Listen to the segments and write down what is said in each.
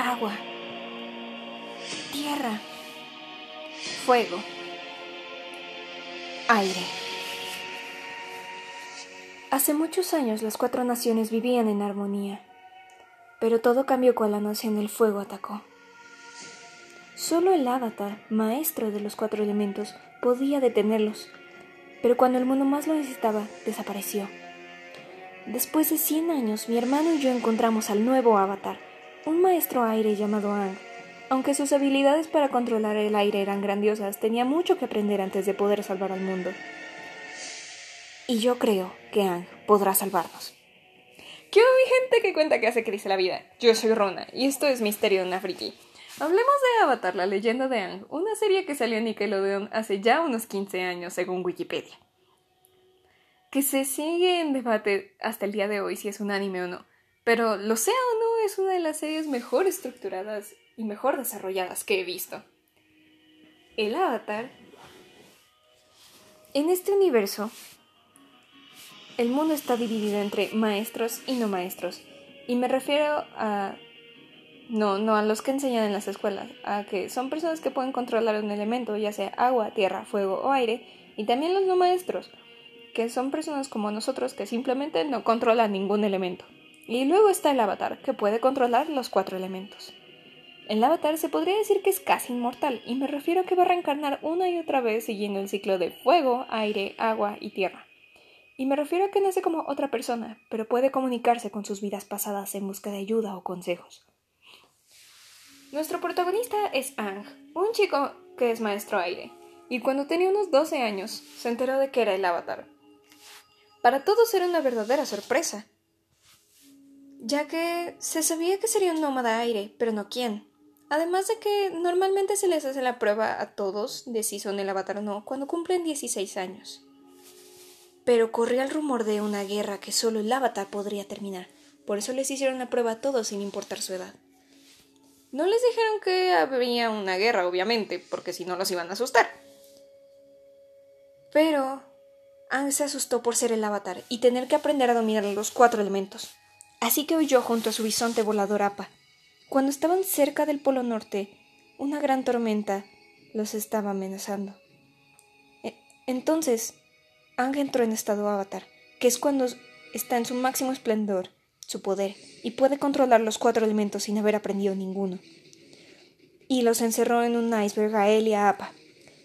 agua, tierra, fuego, aire. Hace muchos años las cuatro naciones vivían en armonía, pero todo cambió cuando la nación del fuego atacó. Solo el avatar, maestro de los cuatro elementos, podía detenerlos, pero cuando el mundo más lo necesitaba, desapareció. Después de 100 años, mi hermano y yo encontramos al nuevo avatar, un maestro aire llamado Ang. Aunque sus habilidades para controlar el aire eran grandiosas, tenía mucho que aprender antes de poder salvar al mundo. Y yo creo que Ang podrá salvarnos. ¿Qué mi gente que cuenta que hace dice la vida? Yo soy Rona y esto es Misterio en Afriki. Hablemos de Avatar, la leyenda de Ang, una serie que salió en Nickelodeon hace ya unos 15 años según Wikipedia que se sigue en debate hasta el día de hoy si es un anime o no. Pero lo sea o no, es una de las series mejor estructuradas y mejor desarrolladas que he visto. El avatar. En este universo, el mundo está dividido entre maestros y no maestros. Y me refiero a... No, no a los que enseñan en las escuelas, a que son personas que pueden controlar un elemento, ya sea agua, tierra, fuego o aire, y también los no maestros, que son personas como nosotros que simplemente no controlan ningún elemento. Y luego está el avatar, que puede controlar los cuatro elementos. El avatar se podría decir que es casi inmortal, y me refiero a que va a reencarnar una y otra vez siguiendo el ciclo de fuego, aire, agua y tierra. Y me refiero a que nace como otra persona, pero puede comunicarse con sus vidas pasadas en busca de ayuda o consejos. Nuestro protagonista es Ang, un chico que es maestro aire, y cuando tenía unos 12 años se enteró de que era el avatar, para todos era una verdadera sorpresa, ya que se sabía que sería un nómada aire, pero no quién. Además de que normalmente se les hace la prueba a todos de si son el avatar o no cuando cumplen 16 años. Pero corría el rumor de una guerra que solo el avatar podría terminar, por eso les hicieron la prueba a todos sin importar su edad. No les dijeron que había una guerra, obviamente, porque si no los iban a asustar. Pero Ang se asustó por ser el avatar y tener que aprender a dominar los cuatro elementos. Así que huyó junto a su bisonte volador Apa. Cuando estaban cerca del Polo Norte, una gran tormenta los estaba amenazando. E, entonces, Ang entró en estado avatar, que es cuando está en su máximo esplendor, su poder, y puede controlar los cuatro elementos sin haber aprendido ninguno. Y los encerró en un iceberg a él y a Apa.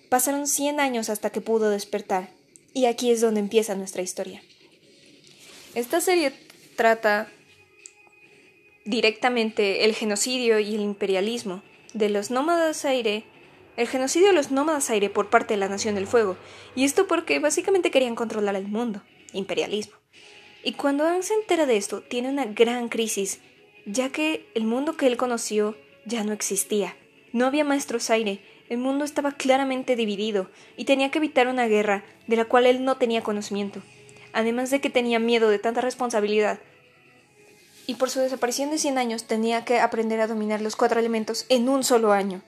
Pasaron cien años hasta que pudo despertar, y aquí es donde empieza nuestra historia. Esta serie trata directamente el genocidio y el imperialismo de los nómadas aire, el genocidio de los nómadas aire por parte de la Nación del Fuego, y esto porque básicamente querían controlar el mundo, imperialismo. Y cuando Aang se entera de esto, tiene una gran crisis, ya que el mundo que él conoció ya no existía. No había maestros aire, el mundo estaba claramente dividido y tenía que evitar una guerra de la cual él no tenía conocimiento, además de que tenía miedo de tanta responsabilidad. Y por su desaparición de 100 años tenía que aprender a dominar los cuatro elementos en un solo año.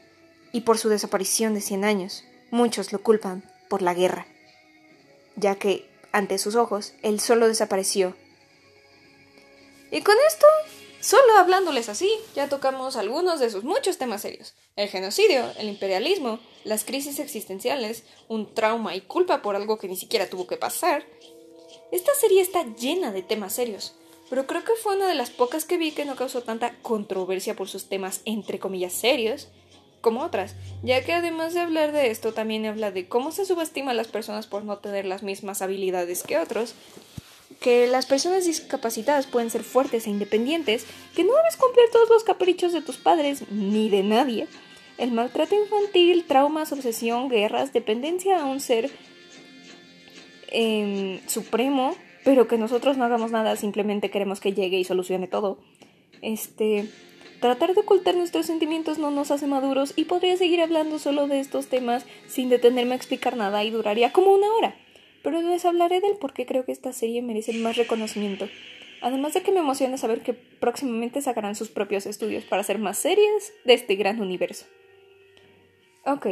Y por su desaparición de 100 años, muchos lo culpan por la guerra, ya que, ante sus ojos, él solo desapareció. Y con esto Solo hablándoles así, ya tocamos algunos de sus muchos temas serios. El genocidio, el imperialismo, las crisis existenciales, un trauma y culpa por algo que ni siquiera tuvo que pasar. Esta serie está llena de temas serios, pero creo que fue una de las pocas que vi que no causó tanta controversia por sus temas entre comillas serios como otras, ya que además de hablar de esto también habla de cómo se subestima a las personas por no tener las mismas habilidades que otros, que las personas discapacitadas pueden ser fuertes e independientes, que no debes cumplir todos los caprichos de tus padres ni de nadie. El maltrato infantil, traumas, obsesión, guerras, dependencia a un ser em, supremo, pero que nosotros no hagamos nada, simplemente queremos que llegue y solucione todo. Este, tratar de ocultar nuestros sentimientos no nos hace maduros y podría seguir hablando solo de estos temas sin detenerme a explicar nada y duraría como una hora pero les hablaré del por qué creo que esta serie merece más reconocimiento. Además de que me emociona saber que próximamente sacarán sus propios estudios para hacer más series de este gran universo. Ok,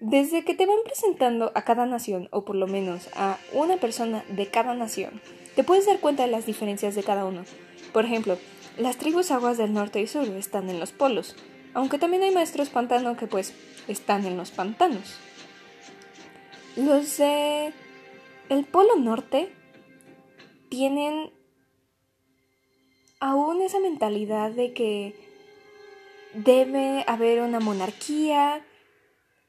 desde que te van presentando a cada nación, o por lo menos a una persona de cada nación, te puedes dar cuenta de las diferencias de cada uno. Por ejemplo, las tribus aguas del norte y sur están en los polos, aunque también hay maestros pantano que pues están en los pantanos. Los de el polo norte tienen aún esa mentalidad de que debe haber una monarquía,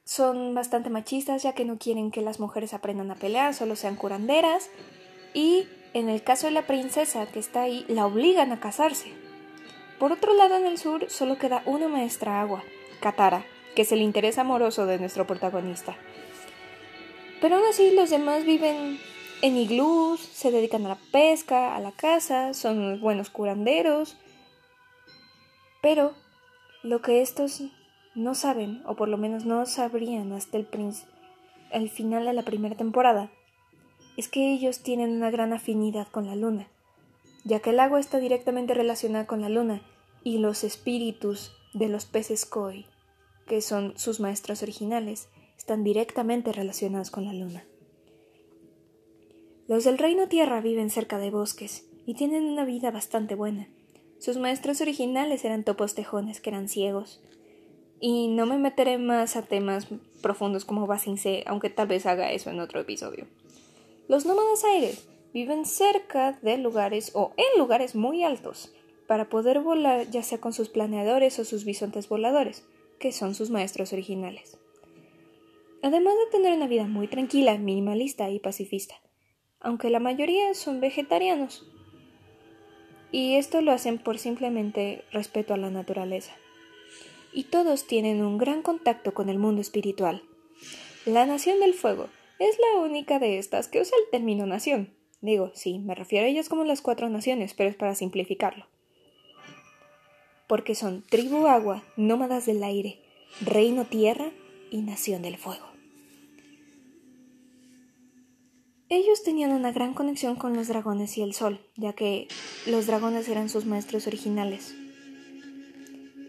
son bastante machistas ya que no quieren que las mujeres aprendan a pelear, solo sean curanderas y en el caso de la princesa que está ahí, la obligan a casarse. Por otro lado, en el sur solo queda una maestra agua, Katara, que es el interés amoroso de nuestro protagonista. Pero aún así los demás viven en iglús, se dedican a la pesca, a la caza, son buenos curanderos. Pero lo que estos no saben, o por lo menos no sabrían hasta el, el final de la primera temporada, es que ellos tienen una gran afinidad con la luna, ya que el agua está directamente relacionada con la luna y los espíritus de los peces koi, que son sus maestros originales, están directamente relacionados con la luna. Los del Reino Tierra viven cerca de bosques y tienen una vida bastante buena. Sus maestros originales eran topos tejones que eran ciegos. Y no me meteré más a temas profundos como Basinse, aunque tal vez haga eso en otro episodio. Los nómadas aéreos viven cerca de lugares o en lugares muy altos para poder volar ya sea con sus planeadores o sus bisontes voladores, que son sus maestros originales. Además de tener una vida muy tranquila, minimalista y pacifista, aunque la mayoría son vegetarianos. Y esto lo hacen por simplemente respeto a la naturaleza. Y todos tienen un gran contacto con el mundo espiritual. La Nación del Fuego es la única de estas que usa el término nación. Digo, sí, me refiero a ellas como las cuatro naciones, pero es para simplificarlo. Porque son tribu agua, nómadas del aire, reino tierra y nación del fuego. Ellos tenían una gran conexión con los dragones y el sol, ya que los dragones eran sus maestros originales.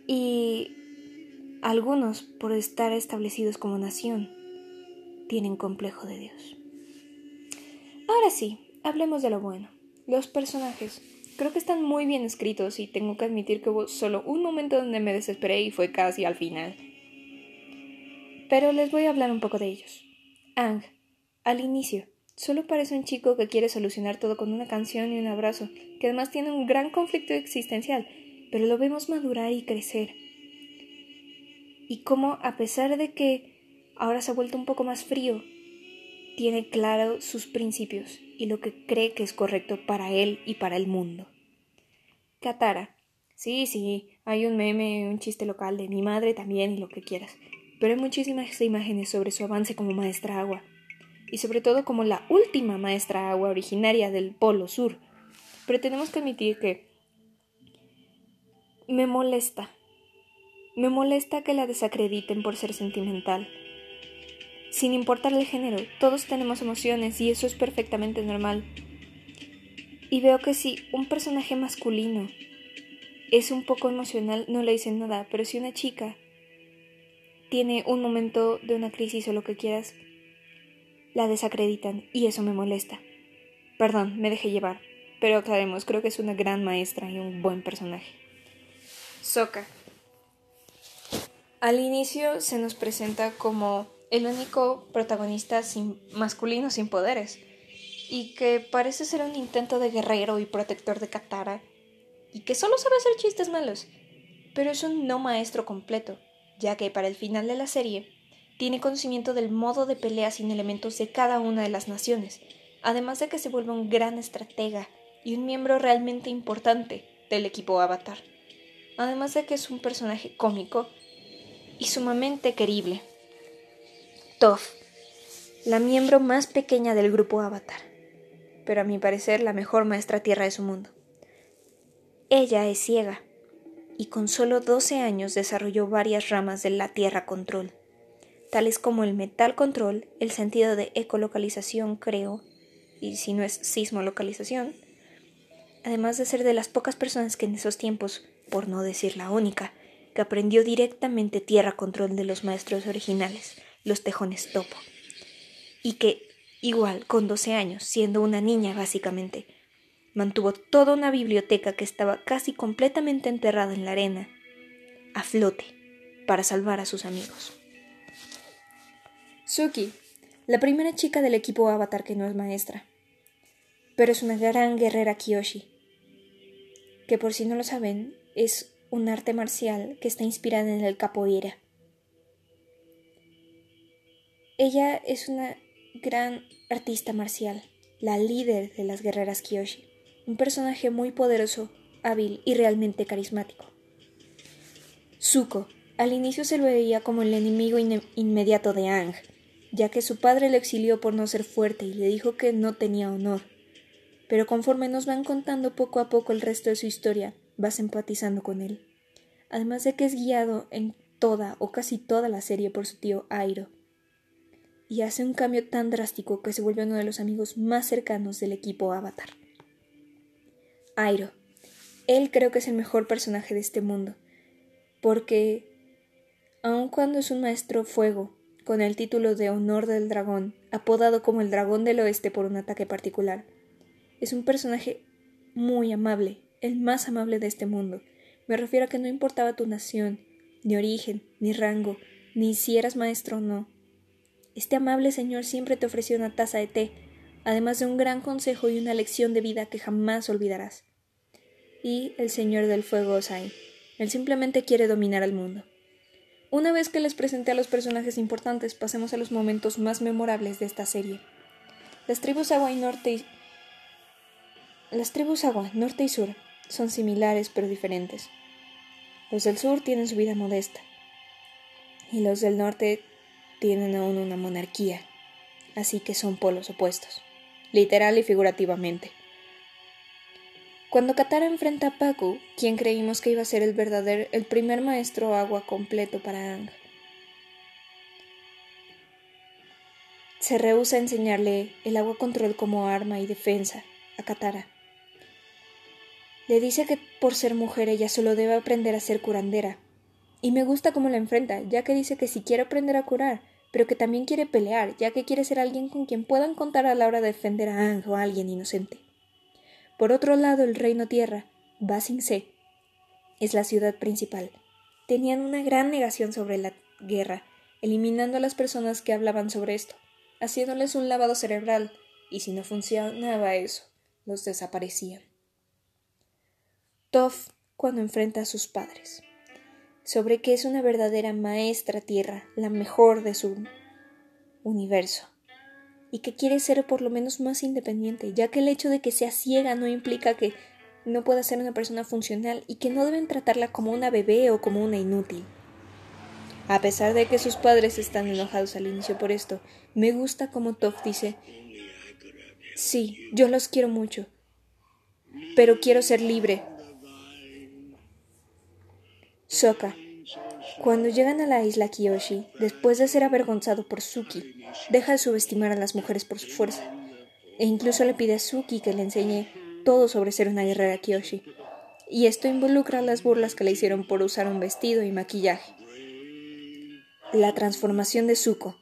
Y algunos, por estar establecidos como nación, tienen complejo de Dios. Ahora sí, hablemos de lo bueno. Los personajes. Creo que están muy bien escritos y tengo que admitir que hubo solo un momento donde me desesperé y fue casi al final. Pero les voy a hablar un poco de ellos. Ang, al inicio, solo parece un chico que quiere solucionar todo con una canción y un abrazo, que además tiene un gran conflicto existencial, pero lo vemos madurar y crecer. Y cómo, a pesar de que ahora se ha vuelto un poco más frío. Tiene claro sus principios y lo que cree que es correcto para él y para el mundo. Katara. Sí, sí, hay un meme, un chiste local de mi madre también y lo que quieras. Pero hay muchísimas imágenes sobre su avance como maestra agua. Y sobre todo como la última maestra agua originaria del Polo Sur. Pero tenemos que admitir que me molesta. Me molesta que la desacrediten por ser sentimental sin importar el género, todos tenemos emociones y eso es perfectamente normal. Y veo que si un personaje masculino es un poco emocional, no le dicen nada, pero si una chica tiene un momento de una crisis o lo que quieras, la desacreditan y eso me molesta. Perdón, me dejé llevar, pero aclaremos, creo que es una gran maestra y un buen personaje. Soka. Al inicio se nos presenta como el único protagonista masculino sin poderes, y que parece ser un intento de guerrero y protector de Katara, y que solo sabe hacer chistes malos, pero es un no maestro completo, ya que para el final de la serie tiene conocimiento del modo de pelea sin elementos de cada una de las naciones, además de que se vuelve un gran estratega y un miembro realmente importante del equipo Avatar, además de que es un personaje cómico y sumamente querible. Toph, la miembro más pequeña del grupo Avatar, pero a mi parecer la mejor maestra tierra de su mundo. Ella es ciega y con solo 12 años desarrolló varias ramas de la Tierra Control, tales como el Metal Control, el sentido de ecolocalización, creo, y si no es sismolocalización, además de ser de las pocas personas que en esos tiempos, por no decir la única, que aprendió directamente Tierra Control de los maestros originales, los tejones topo. Y que, igual, con 12 años, siendo una niña básicamente, mantuvo toda una biblioteca que estaba casi completamente enterrada en la arena, a flote, para salvar a sus amigos. Suki, la primera chica del equipo Avatar que no es maestra, pero es una gran guerrera Kiyoshi, que por si no lo saben, es un arte marcial que está inspirada en el capoeira. Ella es una gran artista marcial, la líder de las guerreras Kiyoshi, un personaje muy poderoso, hábil y realmente carismático. Zuko, al inicio se lo veía como el enemigo inmediato de Ang, ya que su padre lo exilió por no ser fuerte y le dijo que no tenía honor. Pero conforme nos van contando poco a poco el resto de su historia, vas empatizando con él. Además de que es guiado en toda o casi toda la serie por su tío Airo. Y hace un cambio tan drástico que se vuelve uno de los amigos más cercanos del equipo Avatar. Airo. Él creo que es el mejor personaje de este mundo, porque aun cuando es un maestro fuego, con el título de Honor del Dragón, apodado como el Dragón del Oeste por un ataque particular, es un personaje muy amable, el más amable de este mundo. Me refiero a que no importaba tu nación, ni origen, ni rango, ni si eras maestro o no. Este amable señor siempre te ofreció una taza de té, además de un gran consejo y una lección de vida que jamás olvidarás. Y el señor del fuego Osai. Él simplemente quiere dominar al mundo. Una vez que les presenté a los personajes importantes, pasemos a los momentos más memorables de esta serie. Las tribus agua y norte y... Las tribus agua, norte y sur son similares pero diferentes. Los del sur tienen su vida modesta y los del norte tienen aún una monarquía, así que son polos opuestos, literal y figurativamente. Cuando Katara enfrenta a Paku, quien creímos que iba a ser el verdadero, el primer maestro agua completo para Ang, se rehúsa a enseñarle el agua control como arma y defensa a Katara le dice que por ser mujer ella solo debe aprender a ser curandera. Y me gusta cómo la enfrenta, ya que dice que si quiere aprender a curar, pero que también quiere pelear, ya que quiere ser alguien con quien puedan contar a la hora de defender a Ang o a alguien inocente. Por otro lado, el reino tierra, Basing Se, es la ciudad principal. Tenían una gran negación sobre la guerra, eliminando a las personas que hablaban sobre esto, haciéndoles un lavado cerebral, y si no funcionaba eso, los desaparecían. Toff cuando enfrenta a sus padres, sobre que es una verdadera maestra tierra, la mejor de su universo, y que quiere ser por lo menos más independiente, ya que el hecho de que sea ciega no implica que no pueda ser una persona funcional y que no deben tratarla como una bebé o como una inútil. A pesar de que sus padres están enojados al inicio por esto, me gusta como Toff dice Sí, yo los quiero mucho, pero quiero ser libre, Soka. Cuando llegan a la isla Kiyoshi, después de ser avergonzado por Suki, deja de subestimar a las mujeres por su fuerza, e incluso le pide a Suki que le enseñe todo sobre ser una guerrera Kiyoshi, y esto involucra las burlas que le hicieron por usar un vestido y maquillaje. La transformación de Zuko.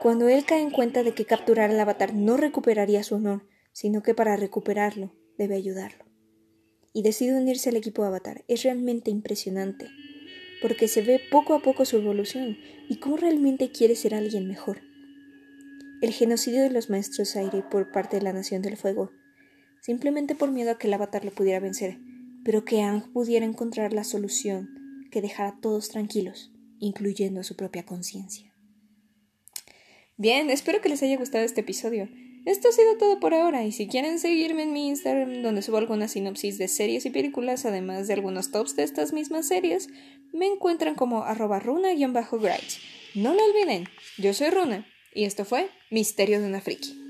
Cuando él cae en cuenta de que capturar al avatar no recuperaría su honor, sino que para recuperarlo debe ayudarlo y decide unirse al equipo Avatar es realmente impresionante, porque se ve poco a poco su evolución y cómo realmente quiere ser alguien mejor. El genocidio de los maestros aire por parte de la Nación del Fuego, simplemente por miedo a que el Avatar lo pudiera vencer, pero que Ang pudiera encontrar la solución que dejara a todos tranquilos, incluyendo a su propia conciencia. Bien, espero que les haya gustado este episodio. Esto ha sido todo por ahora y si quieren seguirme en mi Instagram donde subo algunas sinopsis de series y películas además de algunos tops de estas mismas series, me encuentran como arroba runa-gright. No lo olviden, yo soy Runa y esto fue Misterio de una Friki.